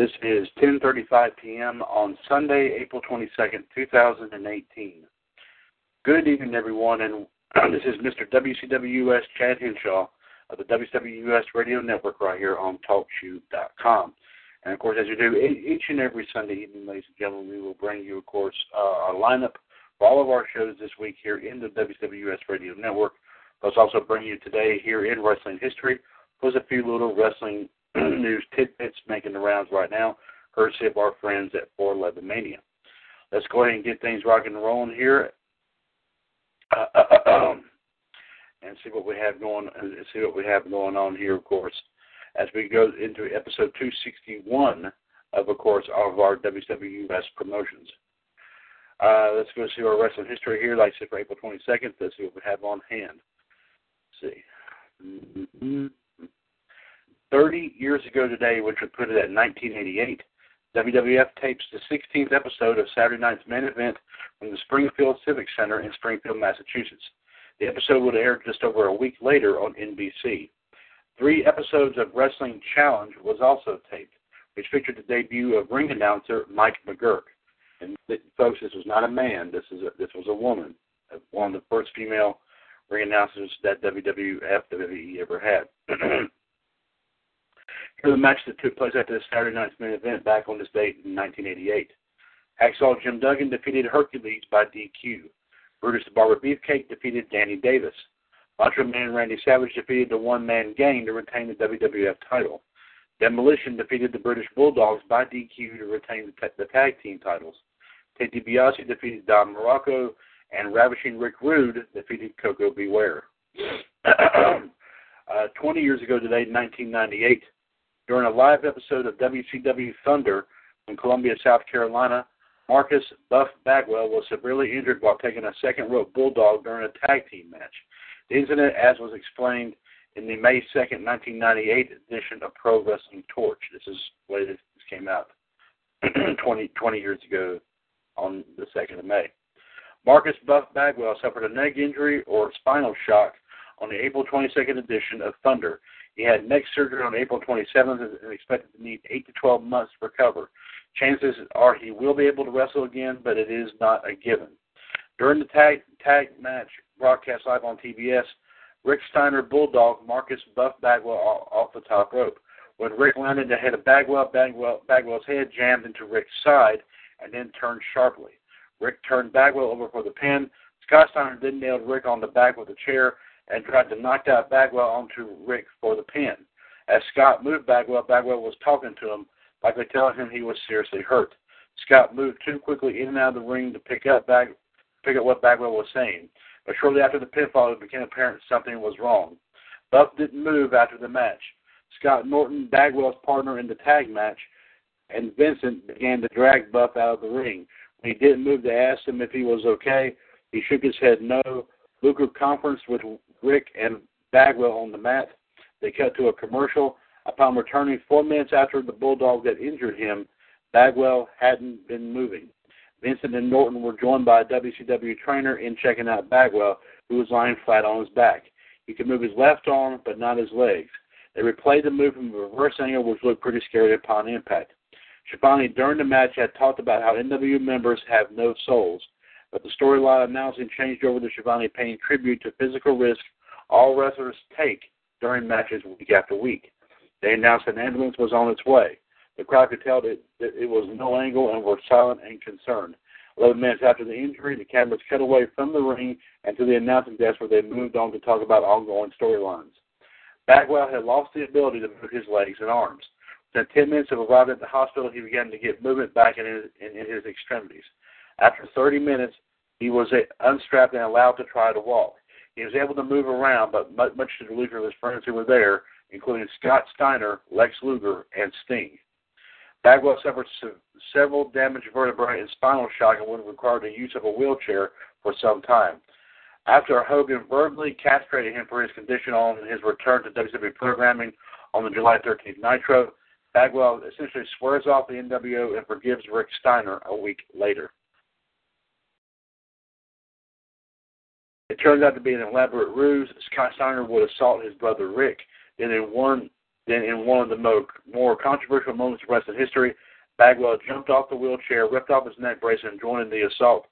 This is 10:35 p.m. on Sunday, April 22nd, 2018. Good evening, everyone, and this is Mr. WCWUS Chad Hinshaw of the WCWUS Radio Network right here on TalkShoe.com. And of course, as you do each and every Sunday evening, ladies and gentlemen, we will bring you, of course, uh, a lineup for all of our shows this week here in the WCWUS Radio Network. Plus, also bring you today here in wrestling history, plus a few little wrestling news tidbits making the rounds right now, courtesy of our friends at 411 Mania. Let's go ahead and get things rocking and rolling here, uh, and see what we have going. Uh, see what we have going on here, of course, as we go into episode 261 of, of course, of our WWS promotions. Uh, let's go see our wrestling history here. Like I said, for April 22nd, let's see what we have on hand. Let's see. Mm-hmm. 30 years ago today, which would put it at 1988, WWF tapes the 16th episode of Saturday night's main event from the Springfield Civic Center in Springfield, Massachusetts. The episode would air just over a week later on NBC. Three episodes of Wrestling Challenge was also taped, which featured the debut of ring announcer Mike McGuirk. And folks, this was not a man. This is a, this was a woman, one of the first female ring announcers that WWF WWE ever had. for the match that took place after the Saturday night's main event back on this date in 1988. Hacksaw Jim Duggan defeated Hercules by DQ. Brutus the Barber Beefcake defeated Danny Davis. Macho Man Randy Savage defeated the One Man Gang to retain the WWF title. Demolition defeated the British Bulldogs by DQ to retain the, tag team titles. Ted DiBiase defeated Don Muraco, and Ravishing Rick Rude defeated Koko B. Ware. Uh, 20 years ago today, 1998, during a live episode of WCW Thunder in Columbia, South Carolina, Marcus Buff Bagwell was severely injured while taking a second rope bulldog during a tag team match. The incident, as was explained in the May 2nd, 1998 edition of Pro Wrestling Torch. This is when this came out 20, 20 years ago on the 2nd of May. Marcus Buff Bagwell suffered a neck injury or spinal shock on the April 22nd edition of Thunder he had neck surgery on April 27th and expected to need 8 to 12 months to recover. Chances are he will be able to wrestle again, but it is not a given. During the tag, tag match broadcast live on TBS, Rick Steiner bulldog Marcus Buff Bagwell off the top rope. When Rick landed ahead of Bagwell, Bagwell, Bagwell's head jammed into Rick's side and then turned sharply. Rick turned Bagwell over for the pin. Scott Steiner then nailed Rick on the back with a chair and tried to knock out Bagwell onto Rick for the pin. As Scott moved Bagwell, Bagwell was talking to him, likely telling him he was seriously hurt. Scott moved too quickly in and out of the ring to pick up Bag, pick up what Bagwell was saying. But shortly after the pinfall, it became apparent something was wrong. Buff didn't move after the match. Scott Norton, Bagwell's partner in the tag match, and Vincent began to drag Buff out of the ring. When he didn't move to ask him if he was okay, he shook his head no. Luger conferenced with Rick and Bagwell on the mat. They cut to a commercial. Upon returning four minutes after the Bulldog had injured him, Bagwell hadn't been moving. Vincent and Norton were joined by a WCW trainer in checking out Bagwell, who was lying flat on his back. He could move his left arm, but not his legs. They replayed the move from a reverse angle, which looked pretty scary upon impact. Schiavone, during the match, had talked about how NW members have no souls, but the storyline announcing changed over to Schiavone paying tribute to physical risk all wrestlers take during matches week after week. They announced an ambulance was on its way. The crowd could tell that it was no angle and were silent and concerned. Eleven minutes after the injury, the cameras cut away from the ring and to the announcing desk where they moved on to talk about ongoing storylines. Bagwell had lost the ability to move his legs and arms. Within 10 minutes of arriving at the hospital, he began to get movement back in his, in, in his extremities. After 30 minutes, he was unstrapped and allowed to try to walk. He was able to move around, but much, to the relief of his friends who were there, including Scott Steiner, Lex Luger, and Sting. Bagwell suffered several damaged vertebrae and spinal shock and would have required the use of a wheelchair for some time. After Hogan verbally castrated him for his condition on his return to WWE programming on the July 13th Nitro, Bagwell essentially swears off the NWO and forgives Rick Steiner a week later. It turned out to be an elaborate ruse. Scott Steiner would assault his brother Rick. Then in one then in one of the more, more controversial moments of wrestling history, Bagwell jumped off the wheelchair, ripped off his neck brace, and joined in the assault,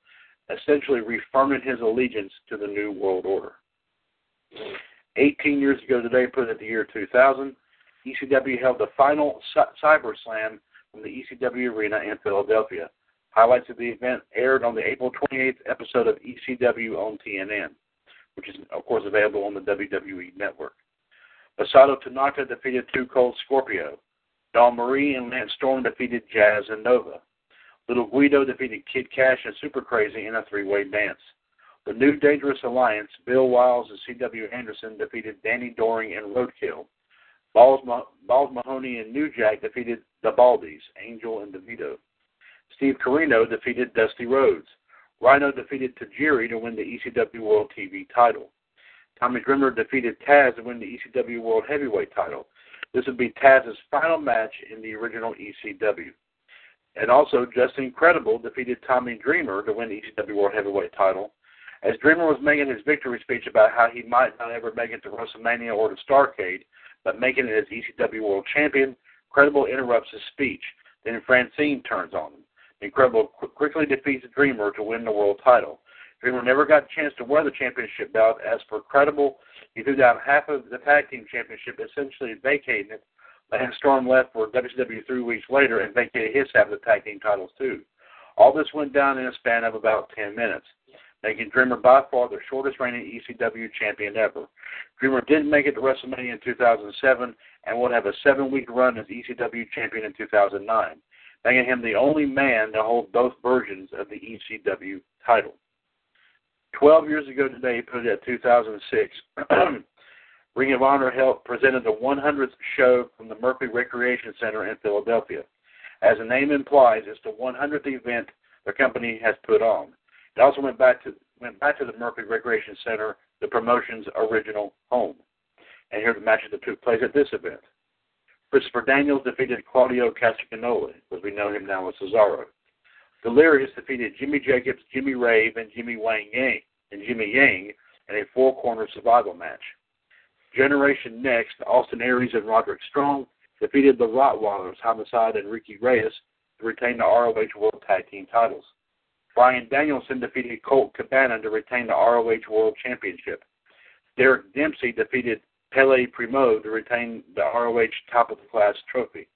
essentially reaffirming his allegiance to the New World Order. 18 years ago today, put at the year 2000, ECW held the final Cyber Slam from the ECW Arena in Philadelphia. Highlights of the event aired on the April 28th episode of ECW on TNN, which is, of course, available on the WWE Network. Masato Tanaka defeated Too Cold Scorpio. Dawn Marie and Lance Storm defeated Jazz and Nova. Little Guido defeated Kid Cash and Super Crazy in a three-way dance. The New Dangerous Alliance, Bill Wiles and C.W. Anderson defeated Danny Doring and Roadkill. Balls, Balls Mahoney and New Jack defeated the Baldies, Angel and DeVito. Steve Corino defeated Dusty Rhodes. Rhino defeated Tajiri to win the ECW World TV title. Tommy Dreamer defeated Taz to win the ECW World Heavyweight title. This would be Taz's final match in the original ECW. And also, Justin Credible defeated Tommy Dreamer to win the ECW World Heavyweight title. As Dreamer was making his victory speech about how he might not ever make it to WrestleMania or to Starcade, but making it as ECW World Champion, Credible interrupts his speech. Then Francine turns on him. Incredible quickly defeats Dreamer to win the world title. Dreamer never got a chance to wear the championship belt. As for Credible, he threw down half of the tag team championship, essentially vacating it. And Storm left for WCW three weeks later and vacated his half of the tag team titles too. All this went down in a span of about 10 minutes, making Dreamer by far the shortest reigning ECW champion ever. Dreamer didn't make it to WrestleMania in 2007 and would have a seven week run as ECW champion in 2009, making him the only man to hold both versions of the ECW title. 12 years ago today, he put it at 2006, Ring of Honor helped presented the 100th show from the Mercury Recreation Center in Philadelphia. As the name implies, it's the 100th event the company has put on. It also went back to went back to the Mercury Recreation Center, the promotion's original home. And here are the matches that took place at this event. Christopher Daniels defeated Claudio Castagnoli, as we know him now as Cesaro. Delirious defeated Jimmy Jacobs, Jimmy Rave, and Jimmy Wang Yang and Jimmy Yang in a four-corner survival match. Generation Next, Austin Aries and Roderick Strong defeated the Rottweilers, Homicide and Ricky Reyes to retain the ROH World Tag Team titles. Bryan Danielson defeated Colt Cabana to retain the ROH World Championship. Derek Dempsey defeated Pelle Primeau to retain the ROH Top of the Class trophy.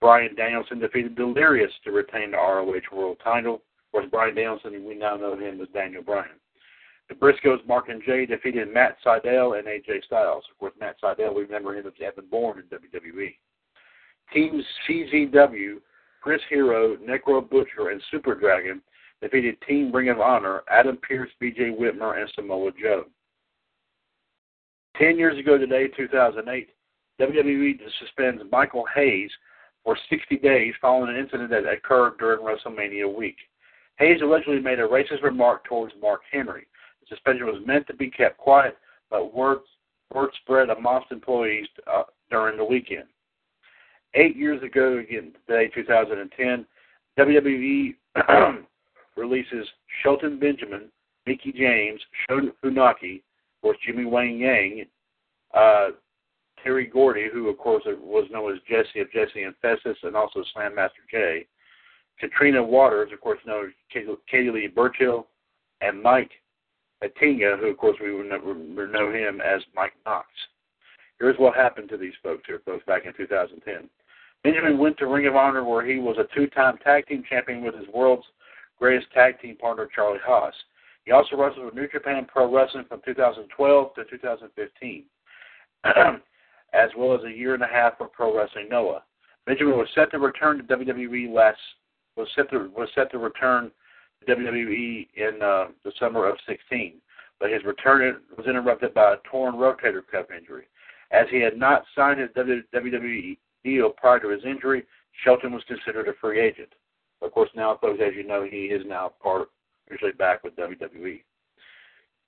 Bryan Danielson defeated Delirious to retain the ROH World title. Of course, Bryan Danielson, we now know him as Daniel Bryan. The Briscoes, Mark and Jay, defeated Matt Sydal and AJ Styles. Of course, Matt Sydal, we remember him as Evan Bourne in WWE. Team CZW, Chris Hero, Necro Butcher, and Super Dragon defeated Team Ring of Honor, Adam Pearce, BJ Whitmer, and Samoa Joe. Ten years ago today, 2008, WWE suspends Michael Hayes for 60 days following an incident that occurred during WrestleMania week. Hayes allegedly made a racist remark towards Mark Henry. The suspension was meant to be kept quiet, but word, word spread amongst employees uh, during the weekend. Eight years ago, again today, 2010, WWE releases Shelton Benjamin, Mickie James, Sho Funaki, of course Jimmy Wang Yang, uh, Terry Gordy, who of course was known as Jesse of Jesse and Festus, and also Slam Master J. Katrina Waters, of course known as Katie Lea Burchill, and Mike Hettinga, who of course we would know him as Mike Knox. Here's what happened to these folks here, folks, back in 2010. Benjamin went to Ring of Honor where he was a two-time tag team champion with his world's greatest tag team partner, Charlie Haas. He also wrestled with New Japan Pro Wrestling from 2012 to 2015, as well as a year and a half for Pro Wrestling Noah. Benjamin was set to return to WWE last was set to was set to return to WWE in uh, the summer of 16, but his return was interrupted by a torn rotator cuff injury. As he had not signed his WWE deal prior to his injury, Shelton was considered a free agent. Of course, now, folks, as you know, he is now part, usually back with WWE.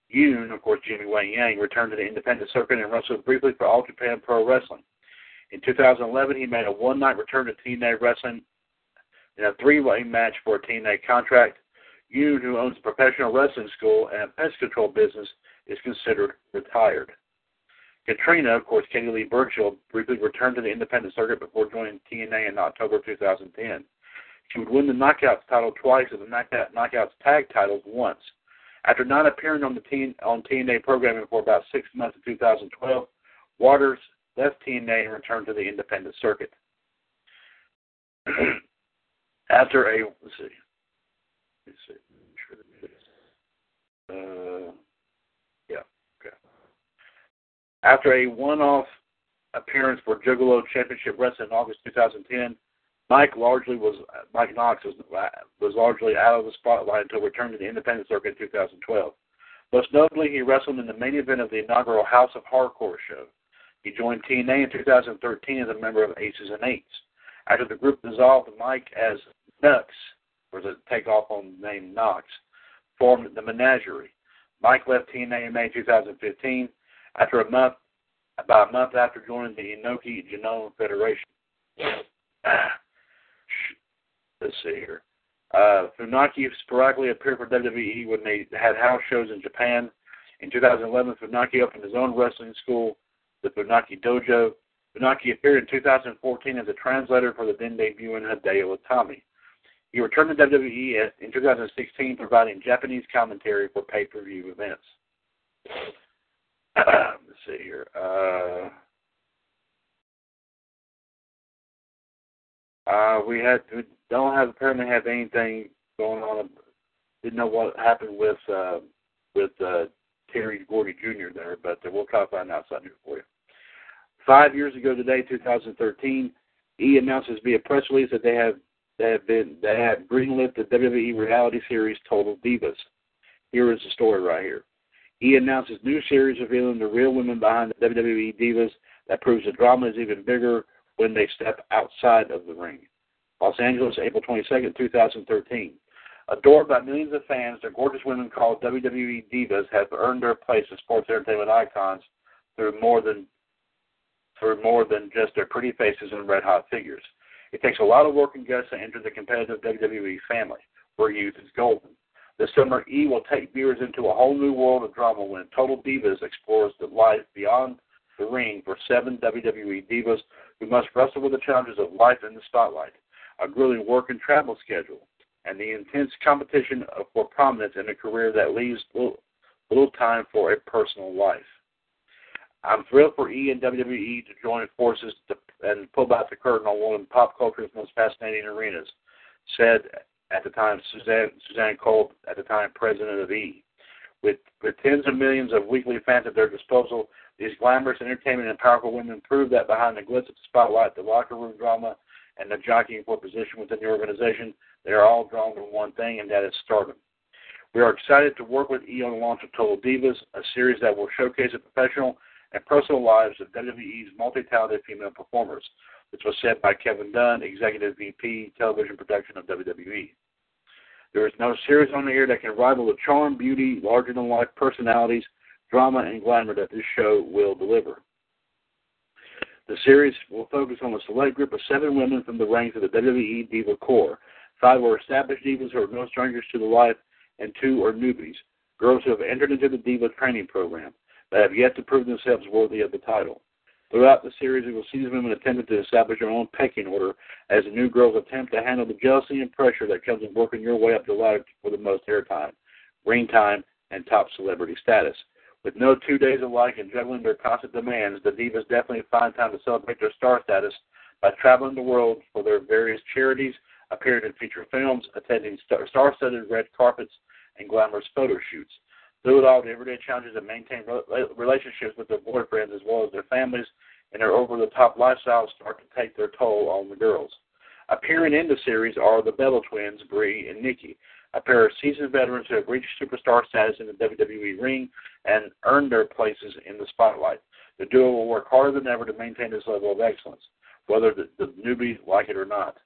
Yun, of course, Jimmy Wang Yang, returned to the independent circuit and wrestled briefly for All Japan Pro Wrestling. In 2011, he made a one-night return to TNA Wrestling in a three-way match for a TNA contract. Yun, who owns a professional wrestling school and a pest control business, is considered retired. Katrina, of course, Katie Lea Burchill, briefly returned to the independent circuit before joining TNA in October 2010. She would win the Knockouts title twice and the Knockout, Knockouts tag titles once. After not appearing on the on TNA programming for about six months in 2012, Waters left TNA and returned to the independent circuit. After a let's see, let's see, uh, yeah, okay. After a one-off appearance for Juggalo Championship Wrestling in August 2010, Mike largely was Mike Knox was was largely out of the spotlight until returning to the independent circuit in 2012. Most notably, he wrestled in the main event of the inaugural House of Hardcore show. He joined TNA in 2013 as a member of Aces and Eights. After the group dissolved, Mike, as Knux, was a takeoff on the name Knox, formed the Menagerie. Mike left TNA in May 2015 after a month, about a month after joining the Inoki Genome Federation. let's see here. Uh, Funaki sporadically appeared for WWE when they had house shows in Japan. In 2011, Funaki opened his own wrestling school, the Funaki Dojo. Funaki appeared in 2014 as a translator for the then debuting Hideo Itami. He returned to WWE in 2016, providing Japanese commentary for pay-per-view events. Let's see here. Uh, uh, we had don't have apparently have anything going on. Didn't know what happened with uh, with uh, Terry Gordy Jr. there, but uh, we'll try to find out something for you. Five years ago today, 2013, E announces via press release that they have they have been they have greenlit the WWE reality series Total Divas. Here is the story right here. E announces new series revealing the real women behind the WWE divas that proves the drama is even bigger when they step outside of the ring. Los Angeles, April 22, 2013. Adored by millions of fans, the gorgeous women called WWE divas have earned their place as sports entertainment icons through more than through more than just their pretty faces and red hot figures. It takes a lot of work and guts to enter the competitive WWE family, where youth is golden. This summer, E will take viewers into a whole new world of drama when Total Divas explores the life beyond the ring for seven WWE divas who must wrestle with the challenges of life in the spotlight a grueling work and travel schedule, and the intense competition for prominence in a career that leaves little, little time for a personal life. I'm thrilled for E and WWE to join forces to, and pull back the curtain on one of pop culture's most fascinating arenas, said at the time Suzanne, Suzanne Kolb, at the time president of E. With, with tens of millions of weekly fans at their disposal, these glamorous, entertainment, and powerful women prove that behind the glitz of the spotlight, the locker room drama, and the jockeying for position within the organization, they are all drawn to one thing, and that is stardom. We are excited to work with E on the launch of Total Divas, a series that will showcase the professional and personal lives of WWE's multi-talented female performers, which was said by Kevin Dunn, Executive VP, Television Production of WWE. There is no series on the air that can rival the charm, beauty, larger-than-life personalities, drama, and glamour that this show will deliver. The series will focus on a select group of seven women from the ranks of the WWE Diva Corps. Five are established divas who are no strangers to the life, and two are newbies, girls who have entered into the Diva training program, but have yet to prove themselves worthy of the title. Throughout the series, we will see these women attempting to establish their own pecking order as the new girls attempt to handle the jealousy and pressure that comes in working your way up the ladder for the most airtime, ring time, and top celebrity status. With no two days alike and juggling their constant demands, the Divas definitely find time to celebrate their star status by traveling the world for their various charities, appearing in feature films, attending star-studded red carpets, and glamorous photo shoots. Through it all, the everyday challenges of maintaining relationships with their boyfriends as well as their families and their over-the-top lifestyles start to take their toll on the girls. Appearing in the series are the Bella twins, Bree and Nikki, a pair of seasoned veterans who have reached superstar status in the WWE ring and earned their places in the spotlight. The duo will work harder than ever to maintain this level of excellence, whether the, the newbies like it or not.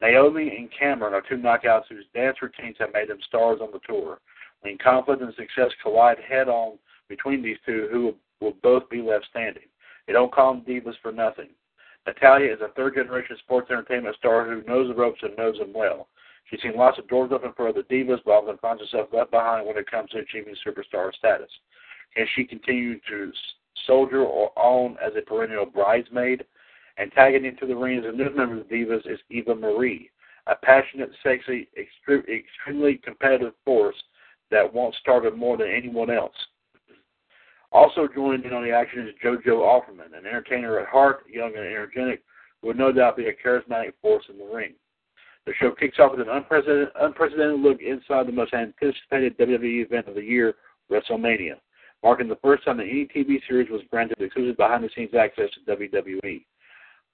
Naomi and Cameron are two knockouts whose dance routines have made them stars on the tour. When conflict and success collide head on between these two, who will both be left standing. They don't call them divas for nothing. Natalya is a third generation sports entertainment star who knows the ropes and knows them well. She's seen lots of doors open for other divas, but often finds herself left behind when it comes to achieving superstar status. Can she continue to soldier on as a perennial bridesmaid? And tagging into the ring as a new member of the Divas is Eva Marie, a passionate, sexy, extremely competitive force that wants started more than anyone else. Also joining in on the action is JoJo Offerman, an entertainer at heart, young and energetic, who would no doubt be a charismatic force in the ring. The show kicks off with an unprecedented, unprecedented look inside the most anticipated WWE event of the year, WrestleMania, marking the first time that any TV series was granted exclusive behind-the-scenes access to WWE.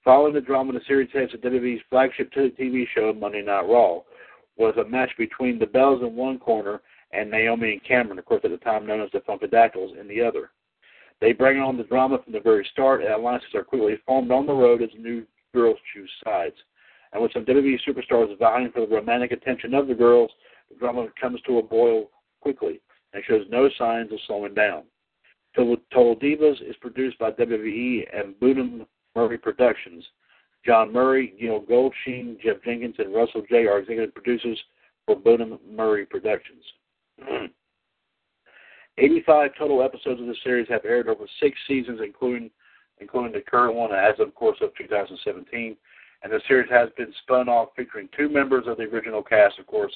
Following the drama, the series heads to WWE's flagship TV show, Monday Night Raw, was a match between the Bellas in one corner and Naomi and Cameron, of course, at the time known as the Funkadactyls, in the other. They bring on the drama from the very start, and alliances are quickly formed on the road as new girls choose sides. And with some WWE superstars vying for the romantic attention of the girls, the drama comes to a boil quickly and shows no signs of slowing down. Total Divas is produced by WWE and Bunim Murray Productions. Jon Murray, Neil Goldstein, Jeff Jenkins, and Russell J. are executive producers for Bunim Murray Productions. 85 total episodes of the series have aired over six seasons, including including the current one as of course of 2017. And the series has been spun off featuring two members of the original cast, of course,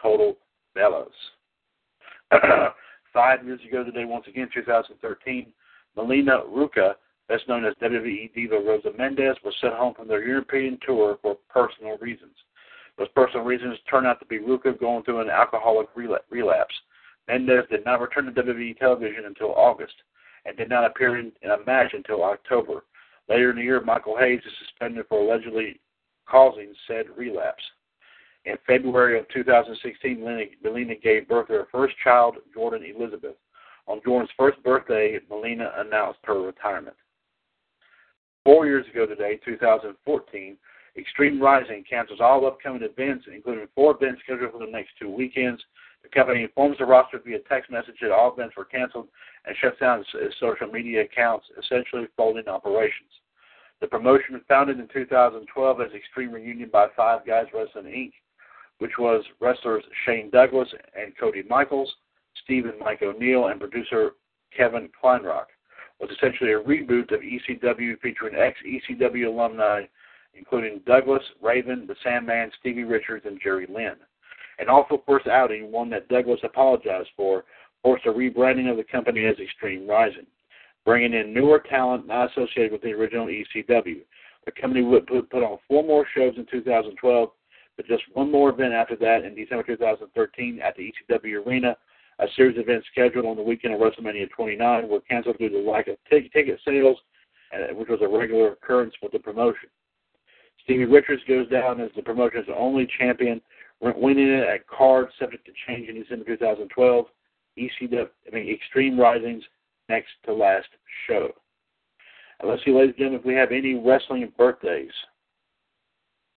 Total Bellas. Five years ago today, once again, 2013, Milena Roucka, best known as WWE diva Rosa Mendez, was sent home from their European tour for personal reasons. Those personal reasons turned out to be Roucka going through an alcoholic relapse. Mendez did not return to WWE television until August and did not appear in, in a match until October. Later in the year, Michael Hayes is suspended for allegedly causing said relapse. In February of 2016, Milena gave birth to her first child, Jordan Elizabeth. On Jordan's first birthday, Milena announced her retirement. Four years ago today, 2014, Extreme Rising cancels all upcoming events, including four events scheduled for the next two weekends. The company informs the roster via text message that all events were canceled and shuts down its social media accounts, essentially folding operations. The promotion, was founded in 2012 as Extreme Reunion by Five Guys Wrestling Inc., which was wrestlers Shane Douglas and Cody Michaels, Stephen Mike O'Neill, and producer Kevin Kleinrock, was essentially a reboot of ECW featuring ex-ECW alumni including Douglas, Raven, the Sandman, Stevie Richards, and Jerry Lynn. An awful first outing, one that Douglas apologized for, forced a rebranding of the company as Extreme Rising, bringing in newer talent not associated with the original ECW. The company would put, on four more shows in 2012, but just one more event after that in December 2013 at the ECW Arena. A series of events scheduled on the weekend of WrestleMania 29 were canceled due to lack of t- ticket sales, which was a regular occurrence with the promotion. Stevie Richards goes down as the promotion's only champion, winning it at card subject to change in December 2012. ECW, I mean, Extreme Risings next to last show. And let's see, ladies and gentlemen, if we have any wrestling birthdays.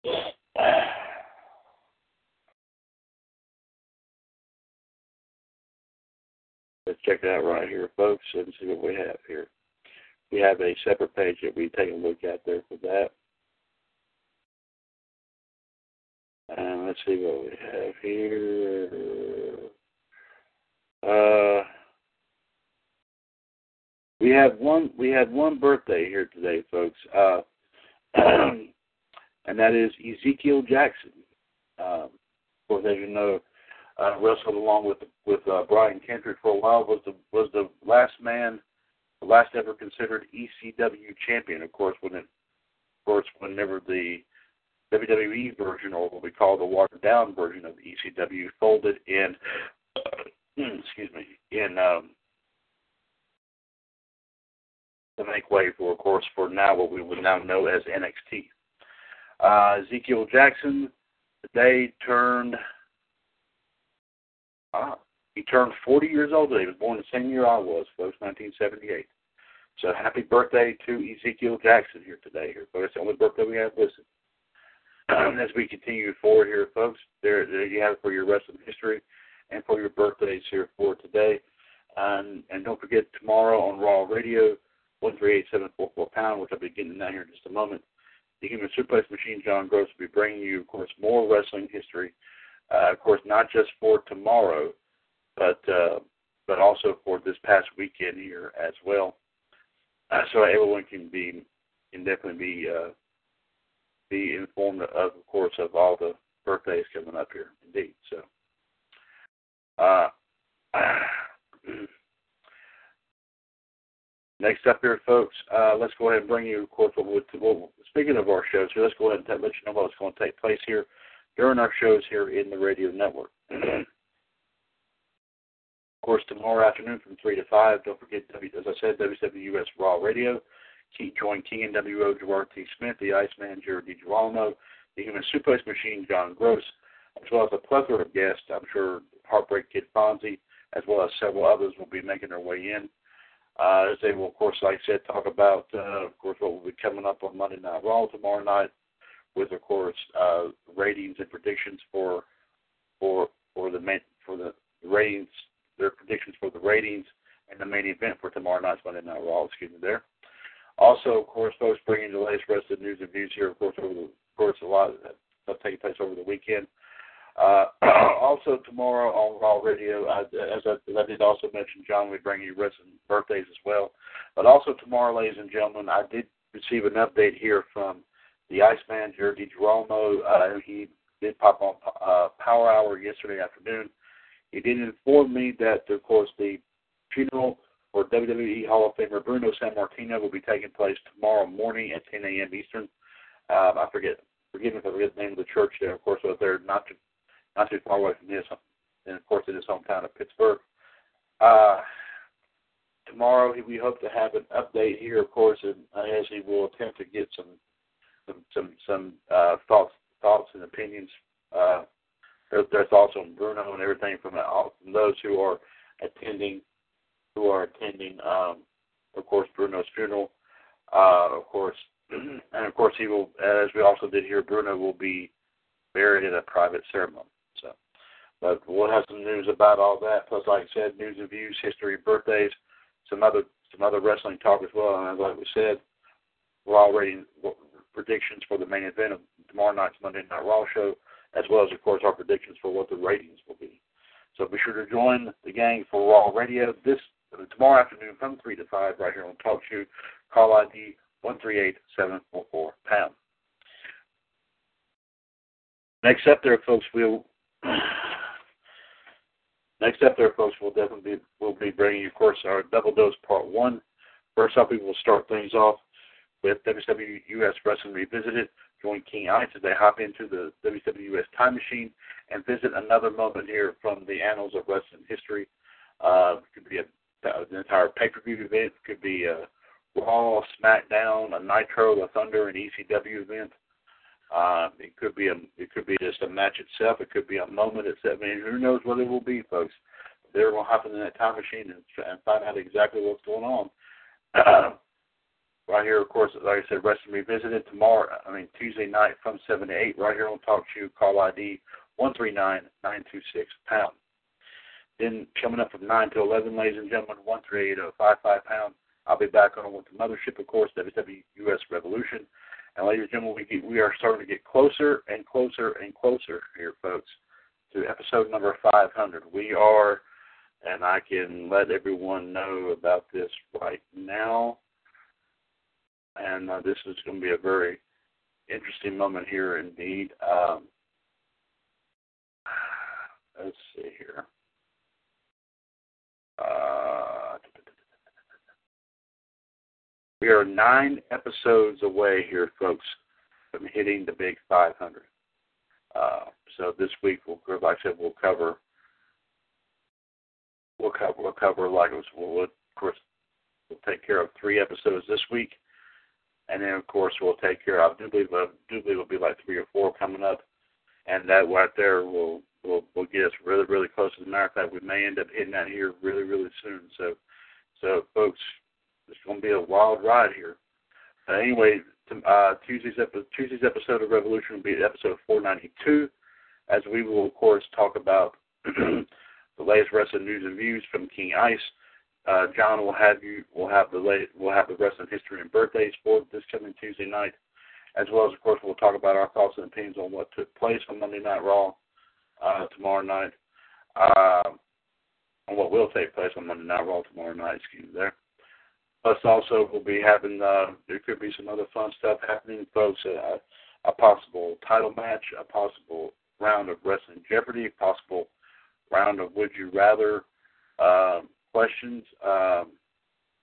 Let's check that out right here, folks, and see what we have here. We have a separate page that we take a look at there for that. And let's see what we have here. Uh, we have one. We had one birthday here today, folks, uh, and that is Ezekiel Jackson. Um, of course, as you know, uh, wrestled along with with uh, Brian Kendrick for a while. Was the was the last man, the last ever considered ECW champion. Of course, when it, of course, whenever the WWE version, or what we call the watered down version of the ECW, folded in, excuse me, in um, to make way for, of course, for now what we would now know as NXT. Uh, Ezekiel Jackson today turned uh, he turned 40 years old today. He was born the same year I was, folks, 1978. So happy birthday to Ezekiel Jackson here today. Here, folks. The only birthday we have listed. As we continue forward here, folks, there, there you have it for your wrestling history and for your birthdays here for today. And, and don't forget tomorrow on Raw Radio, one three eight seven four four pound, which I'll be getting down here in just a moment. The Human Suplex Machine, John Gross, will be bringing you, of course, more wrestling history. Uh, of course, not just for tomorrow, but uh, but also for this past weekend here as well. Uh, so everyone can be can definitely be uh, be informed of, of course, of all the birthdays coming up here. Indeed, so. Uh, Next up here, folks, uh, let's go ahead and bring you, of course, what, what, what, speaking of our shows here, let's go ahead and let you know what's going to take place here during our shows here in the radio network. of course, tomorrow afternoon from 3 to 5, don't forget, as I said, WWS Raw Radio. Join King NWO Gerard. Smith, the Iceman Jared DiGirolamo, the Human Suplex Machine John Gross, as well as a plethora of guests. I'm sure Heartbreak Kid Fonzie, as well as several others, will be making their way in. Uh, as they will, of course, like I said, talk about, uh, of course, what will be coming up on Monday Night Raw tomorrow night, with, of course, uh, ratings and predictions for for for the main, for the ratings, their predictions for the ratings and the main event for tomorrow night's Monday Night Raw. Excuse me, there. Also, of course, folks, bringing the latest rest of news and views here. Of course, over the, course, a lot of stuff taking place over the weekend. Uh, also tomorrow on Raw Radio, as, I, as I did also mention, John, we bring you wrestling birthdays as well. But also tomorrow, ladies and gentlemen, I did receive an update here from the Iceman, Jared DiGirolamo. Uh, he did pop on uh, Power Hour yesterday afternoon. He did inform me that, of course, the funeral for WWE Hall of Famer Bruno Sammartino will be taking place tomorrow morning at 10 a.m. Eastern. Um, I forget, forgive me if I forget the name of the church there. Of course, but they're not too not too far away from his, and of course in his hometown of Pittsburgh. Uh, tomorrow we hope to have an update here, of course, and uh, as he will attempt to get some some some, some uh, thoughts thoughts and opinions. Uh, their, their thoughts on Bruno and everything from, uh, from those who are attending who are attending, um, of course, Bruno's funeral. Uh, of course, and of course, he will, as we also did here, Bruno will be buried in a private ceremony. So, but we'll have some news about all that. Plus, like I said, news and views, history, birthdays, some other some other wrestling talk as well. And like we said, we're already predictions for the main event of tomorrow night's Monday Night Raw show, as well as of course our predictions for what the ratings will be. So be sure to join the gang for Raw Radio this tomorrow afternoon from three to five right here on Talk Shoot. Call ID one three eight seven four four pound. Next up, there, folks, we'll next up, there, folks, we'll definitely be, we'll be bringing you, of course, our double dose part one. First up, we will start things off with WWUS Wrestling Revisited. Join King Ice as they hop into the WWS time machine and visit another moment here from the annals of wrestling history. Uh, it could be a, an entire pay-per-view event. It could be a Raw, SmackDown, a Nitro, a Thunder, an ECW event. Uh, it could be a it could be just a match itself. It could be a moment itself. I mean, who knows what it will be, folks. they're to hop in that time machine and, and find out exactly what's going on. right here, of course, like I said, Wrestling Revisited tomorrow, I mean, Tuesday night from 7 to 8, right here on Talk Show, call ID 139926 pound. Then coming up from 9 to 11, ladies and gentlemen, 138055 pound. I'll be back on with the mothership, of course, WWUS Revolution. And ladies and gentlemen, we, get, we are starting to get closer and closer and closer here, folks, to episode number 500. We are, and I can let everyone know about this right now. And uh, this is going to be a very interesting moment here indeed. Um, let's see here. Uh, we are nine episodes away here, folks, from hitting the big 500. Uh, so this week, we'll, like I said, we'll cover, we'll cover, we'll cover like it was, we'll, of course, we'll take care of three episodes this week, and then of course we'll take care of. I do believe, uh, do believe it'll be like three or four coming up, and that right there will will will get us really really close. As a matter of fact, we may end up hitting that here really really soon. So, so folks, it's going to be a wild ride here. Uh, anyway, uh, Tuesday's, Tuesday's episode of Revolution will be episode 492, as we will, of course, talk about the latest wrestling news and views from King Ice. Uh, John will have you will have the late, will have the wrestling history and birthdays for this coming Tuesday night, as well as, of course, we'll talk about our thoughts and opinions on what took place on Monday Night Raw uh, tomorrow night, uh, what will take place on Monday Night Raw tomorrow night. Excuse me there. Plus, also, we'll be having, uh, there could be some other fun stuff happening, folks. Uh, a possible title match, a possible round of Wrestling Jeopardy, a possible round of Would You Rather uh, questions. Um,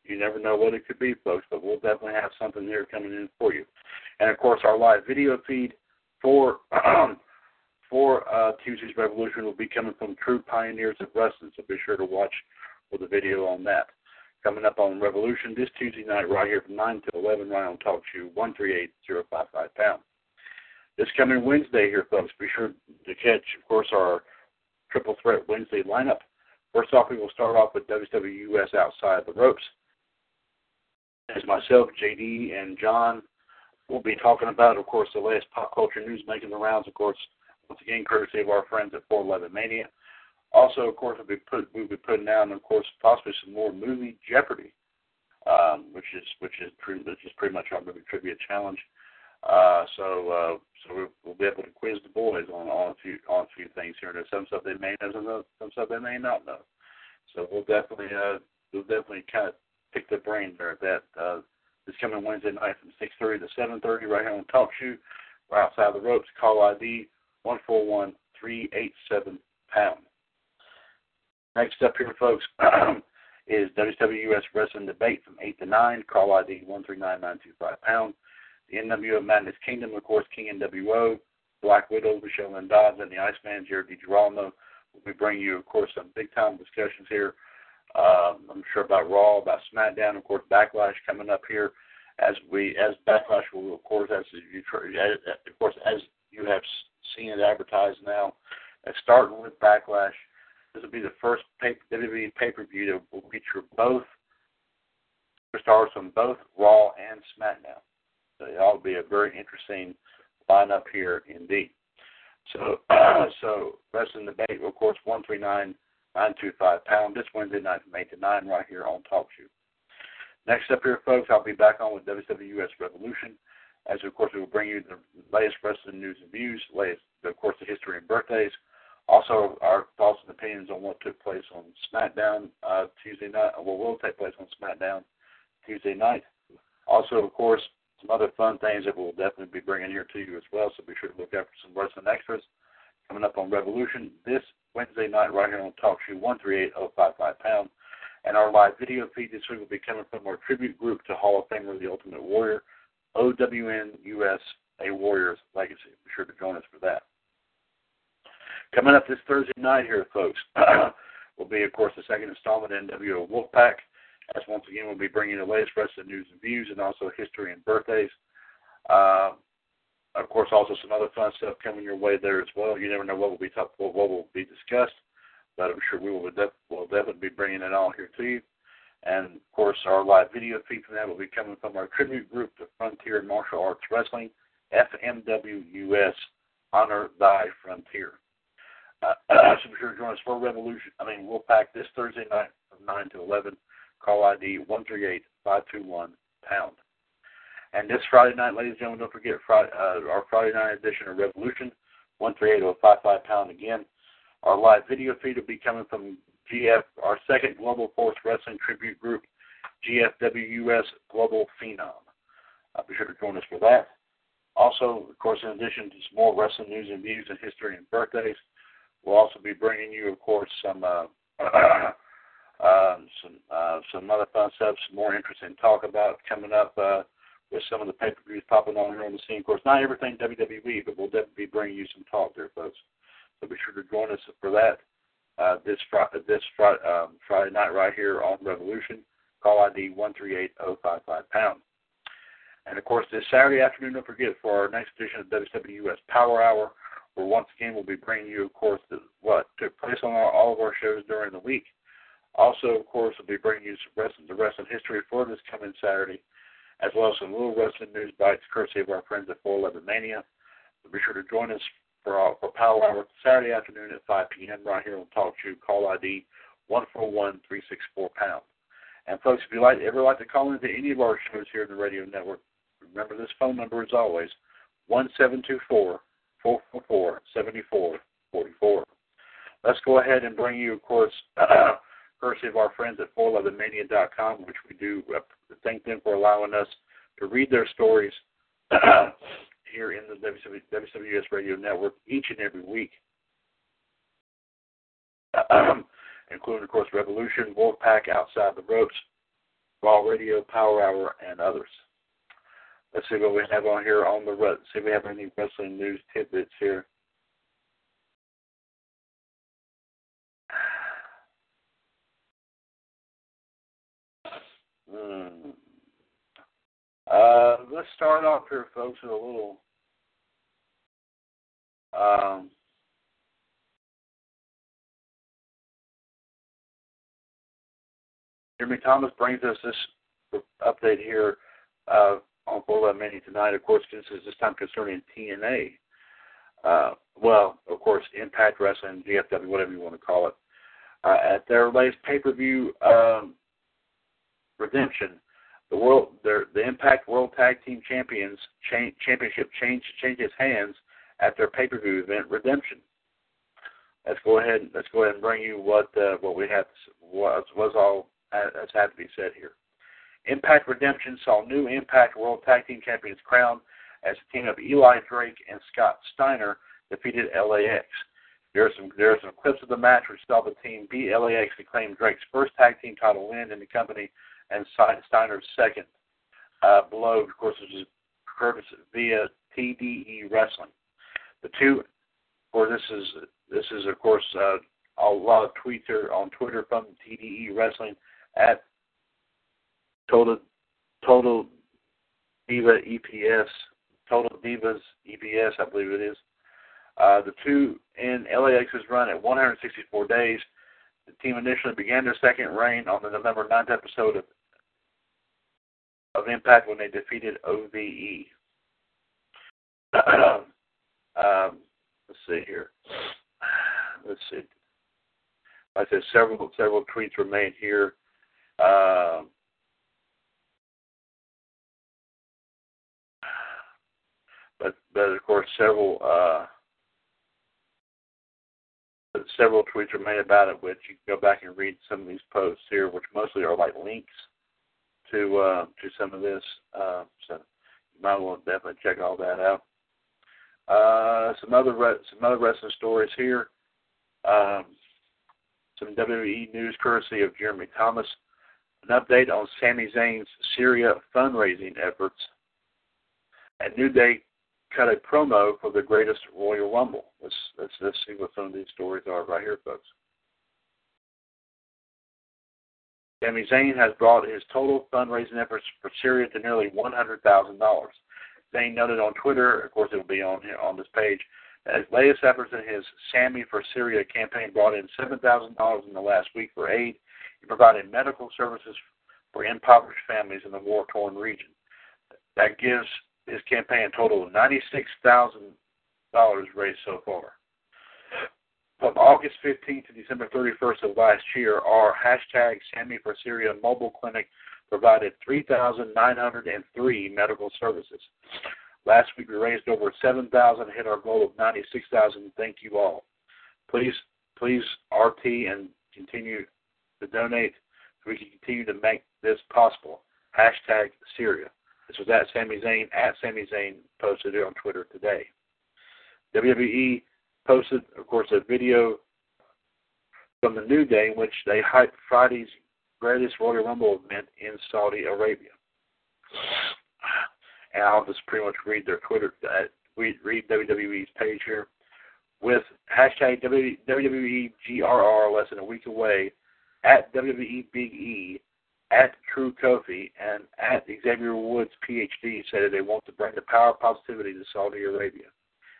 you never know what it could be, folks, but we'll definitely have something here coming in for you. And, of course, our live video feed for for uh, Tuesday's Revolution will be coming from True Pioneers of Wrestling, so be sure to watch for the video on that coming up on Revolution this Tuesday night right here from 9 to 11 right on Talk Show 138055 pound. This coming Wednesday here, folks, be sure to catch, of course, our Triple Threat Wednesday lineup. First off, we will start off with WWUS Outside the Ropes. As myself, JD, and John will be talking about, of course, the latest pop culture news making the rounds, of course, once again, courtesy of our friends at 411 Mania. Also, of course, we'll be put we'll be putting down, of course, possibly some more movie Jeopardy, um, which is which is pretty which is pretty much our movie trivia challenge. Uh, so uh, so we'll, be able to quiz the boys on on a few on a few things here. There's some stuff they may know, some stuff they may not know. So we'll definitely uh, we'll definitely kind of pick their brain there at that. Uh, this coming Wednesday night from 6:30 to 7:30 right here on Talk Show. Outside the ropes. Call ID one four one three eight seven pound. Next up here, folks, is WWS Wrestling Debate from 8 to 9. Call ID 139925 pound. The NWO Madness Kingdom, of course, King NWO, Black Widow, Michelle Lynn Dodds, and the Iceman, Jared DiGirolamo. We bring you, of course, some big time discussions here. Um, I'm sure about Raw, about SmackDown, of course, Backlash coming up here. As we, as Backlash will, of course, as you, of course, as you have seen it advertised now, starting with Backlash this will be the first WWE pay per view that will feature both superstars from both Raw and SmackDown. So it will be a very interesting lineup here indeed. So, so wrestling debate, of course, one three nine nine two five pound this Wednesday night from eight to nine right here on Talk Show. Next up here, folks, I'll be back on with WWS Revolution, as of course we will bring you the latest wrestling news and views, latest, of course, the history and birthdays. Also, our thoughts and opinions on what took place on SmackDown uh, Tuesday night, what will take place on SmackDown Tuesday night. Also, of course, some other fun things that we'll definitely be bringing here to you as well. So be sure to look out for some wrestling extras coming up on Revolution this Wednesday night right here on Talk Show 138055 pound. And our live video feed this week will be coming from our tribute group to Hall of Famer The Ultimate Warrior, OWN US A Warriors Legacy. Be sure to join us for that. Coming up this Thursday night here, folks, will be, of course, the second installment of NWO Wolfpack. As once again, we'll be bringing the latest wrestling news and views and also history and birthdays. Uh, of course, also some other fun stuff coming your way there as well. You never know what will be talk, what will be discussed. but I'm sure we will def- will definitely be bringing it all here to you. And course, our live video feed from that will be coming from our tribute group to Frontier Martial Arts Wrestling, FMWUS, Honor Thy Frontier. Uh, so be sure to join us for Revolution. I mean, Wolfpack this Thursday night from 9 to 11. Call ID 138521 pound. And this Friday night, ladies and gentlemen, don't forget Friday, uh, our Friday night edition of Revolution, 138055 pound again. Our live video feed will be coming from GF, our second Global Force Wrestling Tribute Group, GFWUS Global Phenom. Uh, be sure to join us for that. Also, of course, in addition to some more wrestling news and views and history and birthdays, we'll also be bringing you, of course, some uh, uh, some uh, some other fun stuff, some more interesting talk about coming up uh, with some of the pay per views popping on here on the scene. Of course, not everything WWE, but we'll definitely be bringing you some talk there, folks. So be sure to join us for that uh, this this um, Friday night right here on Revolution. Call ID one three eight zero five five pound. And of course, this Saturday afternoon, don't forget for our next edition of WWS Power Hour, where once again we'll be bringing you, of course, the, what took place on our, all of our shows during the week. Also, of course, we'll be bringing you some wrestling, the wrestling history for this coming Saturday, as well as some little wrestling news bites courtesy of our friends at 411 Mania. So be sure to join us for, our, for Power Hour Saturday afternoon at 5 p.m. right here on Talk Show. Call ID 141364 pound. And folks, if you like ever like to call into any of our shows here in the radio network, remember this phone number is always one seven two four four four four seventy four forty four. Let's go ahead and bring you, of course, courtesy of our friends at 411mania.com, which we do uh, thank them for allowing us to read their stories here in the WWS Radio Network each and every week, including, of course, Revolution, Wolfpack, Outside the Ropes, Raw Radio, Power Hour, and others. Let's see what we have on here on the road see if we have any wrestling news tidbits here. Hmm. Uh, let's start off here, folks, with a little. Um, Jeremy Thomas brings us this update here uh, on Full Many tonight. Of course, this is this time concerning TNA. Uh, well, of course, Impact Wrestling, GFW, whatever you want to call it. Uh, at their latest pay-per-view um, redemption, the world, their, the Impact World Tag Team Champions cha- Championship changed changes hands at their pay-per-view event redemption. Let's go ahead. Let's go ahead and bring you what uh, what we have was was all that's had to be said here. Impact Redemption saw new Impact World Tag Team Champions crowned as the team of Eli Drake and Scott Steiner defeated LAX. There are some there are some clips of the match which saw the team beat LAX to claim Drake's first tag team title win in the company and Steiner's second. Uh, below, of course, is occurred via TDE Wrestling. The two, or this is this is of course uh, a lot of tweets on Twitter from TDE Wrestling at Total Total Diva EPS, Total Divas EPS, I believe it is. Uh, the two in LAX's run at 164 days. The team initially began their second reign on the November 9th episode of, of Impact when they defeated OVE. um, let's see here. Let's see. I said several several tweets were made here. Um, but but of course several uh, several tweets are made about it, which you can go back and read some of these posts here, which mostly are like links to uh, to some of this. Uh, so you might want to definitely check all that out. Uh, some other re- some other wrestling stories here. Um, some WWE news courtesy of Jeremy Thomas. An update on Sami Zayn's Syria fundraising efforts. And New Day cut a promo for the greatest Royal Rumble. Let's let's let's see what some of these stories are right here, folks. Sami Zayn has brought his total fundraising efforts for Syria to nearly one hundred thousand dollars. Zayn noted on Twitter, of course, it will be on on this page. As latest efforts in his Sami for Syria campaign brought in $7,000 in the last week for aid, provided medical services for impoverished families in the war-torn region. That gives his campaign a total of $96,000 raised so far. From August 15th to December 31st of last year, our hashtag Sami for Syria mobile clinic provided 3,903 medical services. Last week we raised over 7,000, hit our goal of 96,000. Thank you all. Please, please RT and continue to donate so we can continue to make this possible. Hashtag Syria. This was at Sami Zayn, at Sami Zayn posted it on Twitter today. WWE posted, of course, a video from the New Day in which they hyped Friday's greatest Royal Rumble event in Saudi Arabia. And I'll just pretty much read their Twitter, uh, read, WWE's page here. With hashtag WWE GRR less than a week away, at WWE Big E, at True Kofi, and at Xavier Woods PhD said that they want to bring the power of positivity to Saudi Arabia.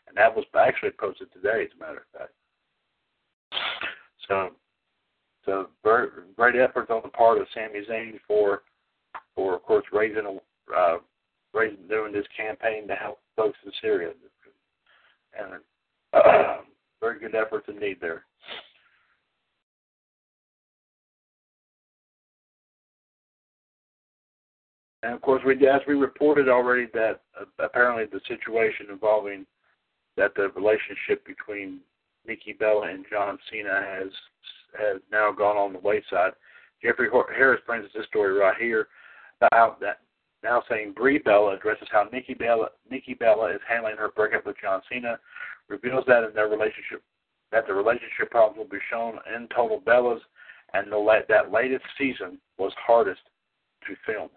And that was actually posted today, as a matter of fact. So, so great effort on the part of Sami Zayn for, for of course, raising, uh, raising, doing this campaign to help folks in Syria. And uh, very good efforts indeed there. And of course, we as we reported already that uh, apparently the situation involving that the relationship between Nikki Bella and John Cena has has now gone on the wayside. Jeffrey Harris brings us this story right here about that now saying Brie Bella addresses how Nikki Bella Nikki Bella is handling her breakup with John Cena, reveals that in their relationship that the relationship problems will be shown in Total Bellas, and the that latest season was hardest to film.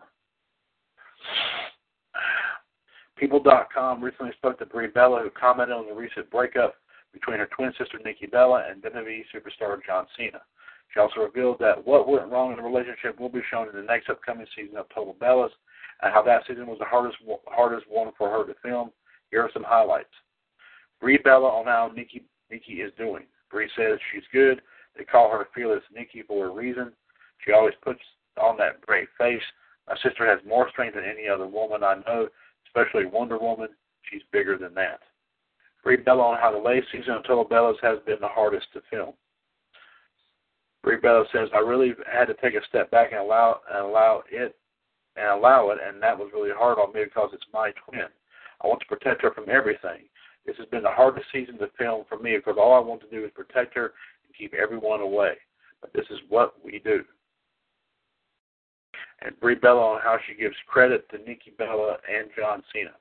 People.com recently spoke to Brie Bella, who commented on the recent breakup between her twin sister Nikki Bella and WWE superstar John Cena. She also revealed that what went wrong in the relationship will be shown in the next upcoming season of Total Bellas, and how that season was the hardest hardest one for her to film. Here are some highlights. Brie Bella on how Nikki Nikki is doing. Brie says she's good. They call her Fearless Nikki for a reason. She always puts on that brave face my sister has more strength than any other woman I know, especially Wonder Woman. She's bigger than that. Brie Bella on how the latest season of Total Bellas has been the hardest to film. Brie Bella says, I really had to take a step back and allow and allow it and allow it, and that was really hard on me because it's my twin. I want to protect her from everything. This has been the hardest season to film for me because all I want to do is protect her and keep everyone away. But this is what we do and Brie Bella on how she gives credit to Nikki Bella and John Cena.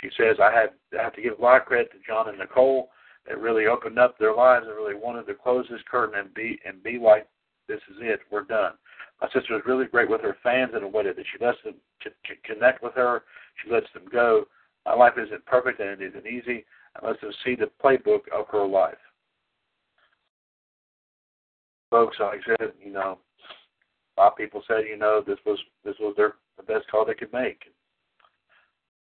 She says, I had I have to give a lot of credit to John and Nicole. They really opened up their lives and really wanted to close this curtain and be and be like, this is it, we're done. My sister was really great with her fans in a way that she lets them to, to connect with her. She lets them go. My life isn't perfect and it isn't easy. I lets them see the playbook of her life. Folks, like I said, you know, a lot of people said, you know, this was this was their the best call they could make.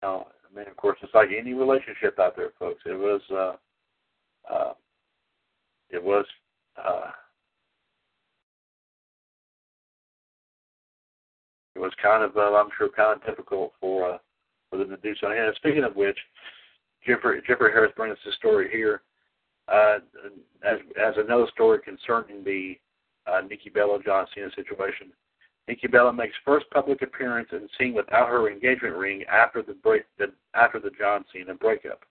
You know, I mean, of course, it's like any relationship out there, folks. It was, uh, uh, it was, uh, it was kind of, uh, I'm sure, kind of difficult for uh, for them to do so. And speaking of which, Jeffrey Jeffrey Harris brings us a story here. Uh, as as another story concerning the uh, Nikki Bella John Cena situation. Nikki Bella makes first public appearance and seen without her engagement ring after the break the, after the John Cena breakup.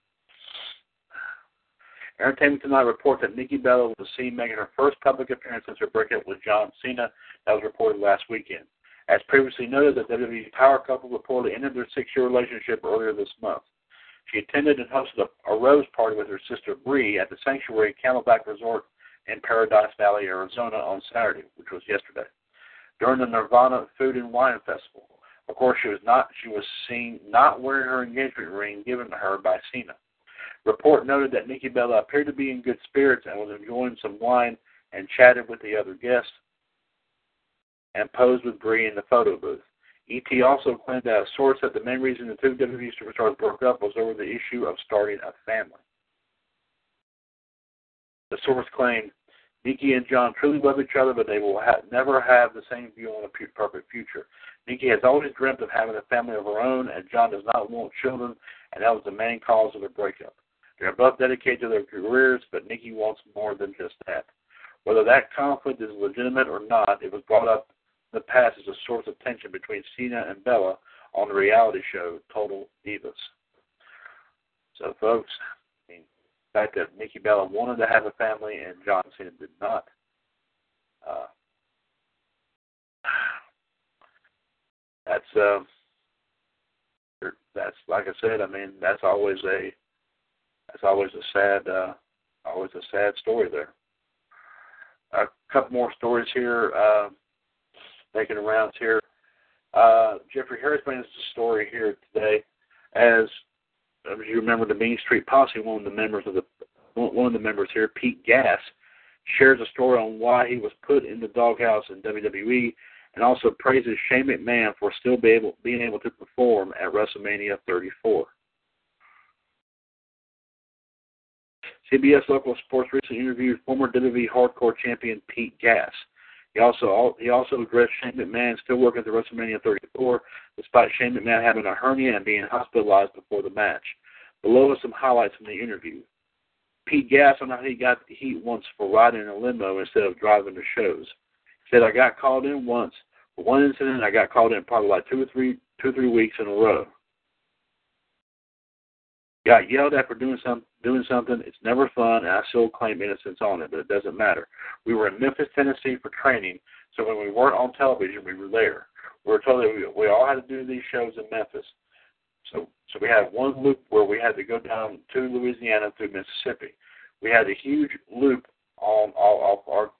Entertainment Tonight reports that Nikki Bella was seen making her first public appearance since her breakup with John Cena. That was reported last weekend. As previously noted, the WWE power couple reportedly ended their six-year relationship earlier this month. She attended and hosted a, a rose party with her sister Brie at the Sanctuary Camelback Resort in Paradise Valley, Arizona on Saturday, which was yesterday, during the Nirvana Food and Wine Festival. Of course, she was not she was seen not wearing her engagement ring given to her by Cena. Report noted that Nikki Bella appeared to be in good spirits and was enjoying some wine and chatted with the other guests and posed with Brie in the photo booth. ET also claimed that a source that the main reason the two WWE superstars broke up was over the issue of starting a family. The source claimed Nikki and John truly love each other, but they will ha- never have the same view on a pu- perfect future. Nikki has always dreamt of having a family of her own, and John does not want children, and that was the main cause of their breakup. They are both dedicated to their careers, but Nikki wants more than just that. Whether that conflict is legitimate or not, it was brought up in the past as a source of tension between Cena and Bella on the reality show Total Divas. So, folks, the fact that Nikki Bella wanted to have a family and John Cena did not. Uh, that's uh, that's like I said. I mean, that's always a that's always a sad uh, always a sad story there. A couple more stories here, uh, making rounds here. Uh, Jeffrey Harris brings a story here today. As, as you remember, the Mean Street Posse, one of the members of the one of the members here, Pete Gas, shares a story on why he was put in the doghouse in WWE, and also praises Shane McMahon for still be able, being able to perform at WrestleMania 34. CBS Local Sports recently interviewed former WWE Hardcore champion Pete Gas. He also he also addressed Shane McMahon still working at the WrestleMania 34, despite Shane McMahon having a hernia and being hospitalized before the match. Below are some highlights from the interview. Pete Gas on how he got the heat once for riding in a limo instead of driving the shows. He said, I got called in once. For one incident, I got called in probably like two or three, two or three weeks in a row. Got yelled at for doing some doing something. It's never fun, and I still claim innocence on it, but it doesn't matter. We were in Memphis, Tennessee for training, so when we weren't on television, we were there. We were told that we, we all had to do these shows in Memphis. So so we had one loop where we had to go down to Louisiana through Mississippi. We had a huge loop on all off our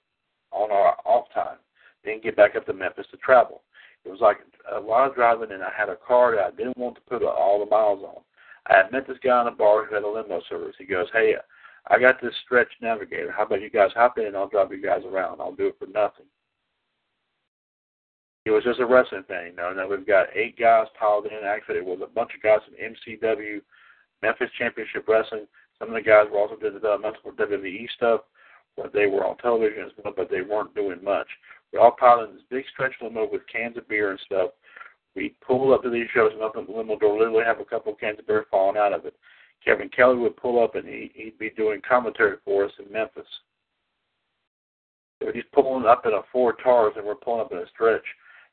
on our off time, then get back up to Memphis to travel. It was like a lot of driving, and I had a car that I didn't want to put all the miles on. I met this guy in a bar who had a limo service. He goes, "Hey, I got this stretch navigator. How about you guys hop in and I'll drive you guys around. I'll do it for nothing." It was just a wrestling thing, you know. Now we've got eight guys piled in. Actually, it was a bunch of guys from MCW, Memphis Championship Wrestling. Some of the guys were also doing developmental for WWE stuff, but they were on television as well, but they weren't doing much. We all piled in this big stretch limo with cans of beer and stuff. We pull up to these shows and open the limo door, literally have a couple of cans of beer falling out of it. Kevin Kelly would pull up and he, he'd be doing commentary for us in Memphis. So he's pulling up in a Ford Taurus and we're pulling up in a stretch,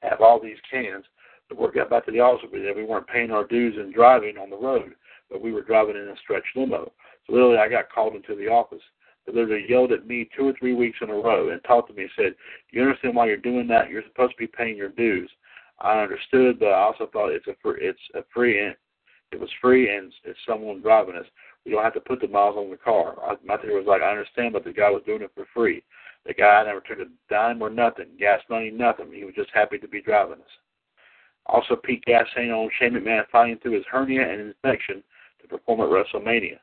have all these cans. But we got back to the office, we we weren't paying our dues and driving on the road, but we were driving in a stretch limo. So literally, I got called into the office. They literally yelled at me two or three weeks in a row and talked to me and said, "You understand why you're doing that? You're supposed to be paying your dues." I understood, but I also thought it's a free, it's a free, and it was free, and it's someone driving us. We don't have to put the miles on the car. I, my theory was like, I understand, but the guy was doing it for free. The guy never took a dime or nothing, gas money, nothing. He was just happy to be driving us. Also, Pete Gas saying on Shane McMahon fighting through his hernia and infection to perform at WrestleMania.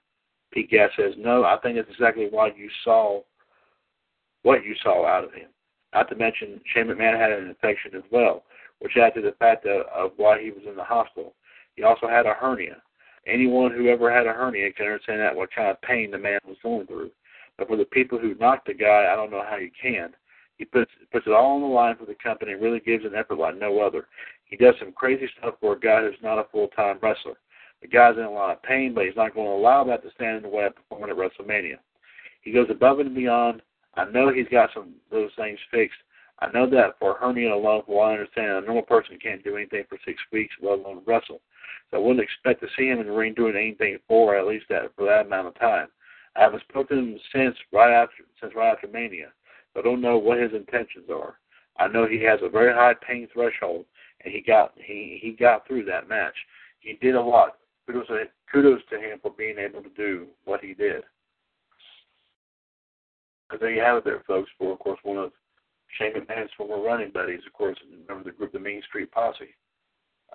Pete Gas says, no, I think that's exactly why you saw what you saw out of him. Not to mention, Shane McMahon had an infection as well which added to the fact of, of why he was in the hospital. He also had a hernia. Anyone who ever had a hernia can understand that what kind of pain the man was going through. But for the people who knocked the guy, I don't know how you can. He puts puts it all on the line for the company and really gives an effort like no other. He does some crazy stuff for a guy who's not a full time wrestler. The guy's in a lot of pain, but he's not going to allow that to stand in the way of performing at WrestleMania. He goes above and beyond. I know he's got some those things fixed, I know that for hernia alone, from what I understand, a normal person can't do anything for six weeks, let alone wrestle. So I wouldn't expect to see him in the ring doing anything for at least that for that amount of time. I haven't spoken to him since right after since right after Mania, so I don't know what his intentions are. I know he has a very high pain threshold, and he got he he got through that match. He did a lot. Kudos to, kudos to him for being able to do what he did. So there you have it, there, folks. For of course one of Shane McMahon's former running buddies, of course, remember the group, the Mean Street Posse.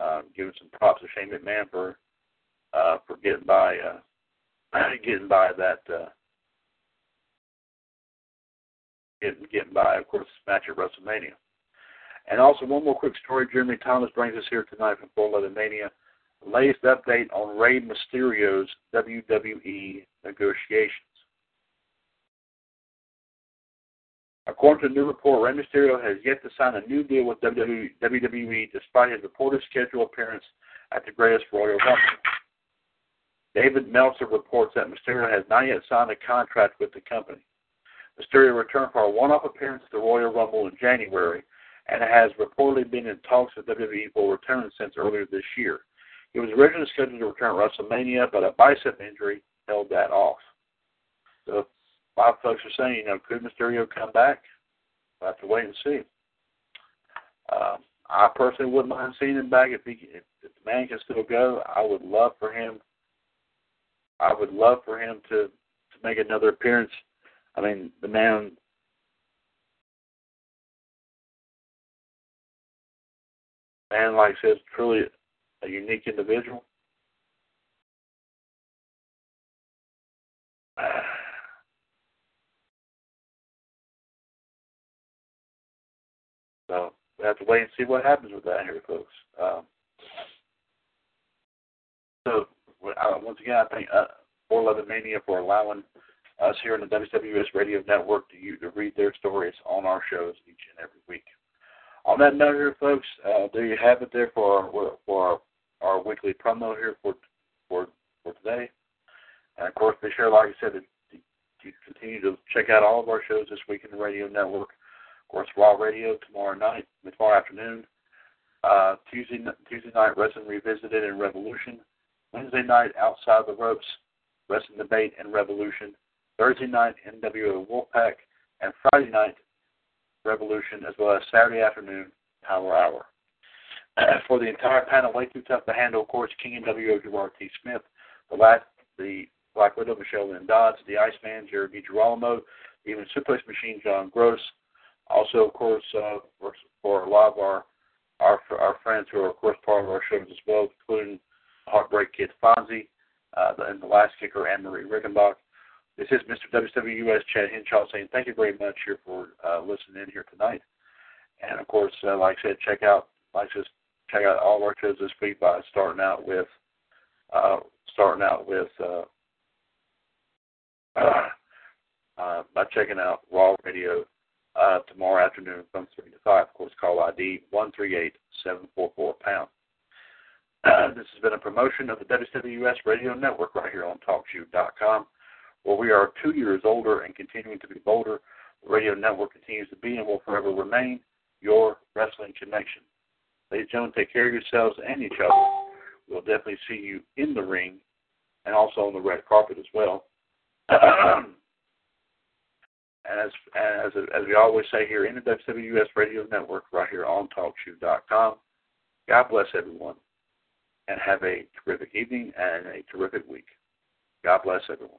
Uh, giving some props to Shane McMahon for uh, for getting by uh, getting by that uh, getting getting by, of course, this match at WrestleMania. And also one more quick story. Jeremy Thomas brings us here tonight from 411 Mania. latest update on Rey Mysterio's WWE negotiations. According to a new report, Rey Mysterio has yet to sign a new deal with WWE despite his reported scheduled appearance at the Greatest Royal Rumble. David Meltzer reports that Mysterio has not yet signed a contract with the company. Mysterio returned for a one-off appearance at the Royal Rumble in January and has reportedly been in talks with WWE for return since earlier this year. He was originally scheduled to return at WrestleMania, but a bicep injury held that off. So a lot of folks are saying, you know, could Mysterio come back? We'll have to wait and see. Uh, I personally wouldn't mind seeing him back if he if, if the man can still go. I would love for him. I would love for him to to make another appearance. I mean, the man. Man, like I said, truly a unique individual. So we have to wait and see what happens with that here, folks. Um, so uh, once again, I thank uh, 411 Mania for allowing us here in the WWS Radio Network to you to read their stories on our shows each and every week. On that note, here, folks, uh, there you have it there for our, for our, our weekly promo here for for for today. And of course, be sure, like I said, to, to continue to check out all of our shows this week in the Radio Network. Of course, Raw Radio tomorrow night, tomorrow afternoon. Uh, Tuesday Tuesday night, Wrestling Revisited and Revolution. Wednesday night, Outside the Ropes, Wrestling Debate and Revolution. Thursday night, NWO Wolfpack. And Friday night, Revolution, as well as Saturday afternoon, Power Hour. For the entire panel, way too tough to handle, of course, King NWO Gerard T. Smith, the last, the Black Widow Michelle Lynn Dodds, the Iceman Jared Girolamo, even Suplex Machine John Gross, also, of course, uh, for, for a lot of our, our our friends who are, of course, part of our shows as well, including Heartbreak Kid Fonzie, uh, and the last kicker, Anne Marie Rickenbach. This is Mr. WWS Chad Hinshaw saying thank you very much here for uh, listening in here tonight. And of course, uh, like I said, check out like just check out all of our shows this week by starting out with uh, starting out with uh, uh, by checking out Raw Radio uh, tomorrow afternoon from 3 to 5. Of course, call ID 138744 pound. Uh, this has been a promotion of the WWS Radio Network right here on TalkShoe.com, where we are two years older and continuing to be bolder. The radio network continues to be and will forever remain your wrestling connection. Ladies and gentlemen, take care of yourselves and each other. We'll definitely see you in the ring and also on the red carpet as well. And as as as we always say here in the WWS Radio Network, right here on TalkShoe.com. God bless everyone, and have a terrific evening and a terrific week. God bless everyone.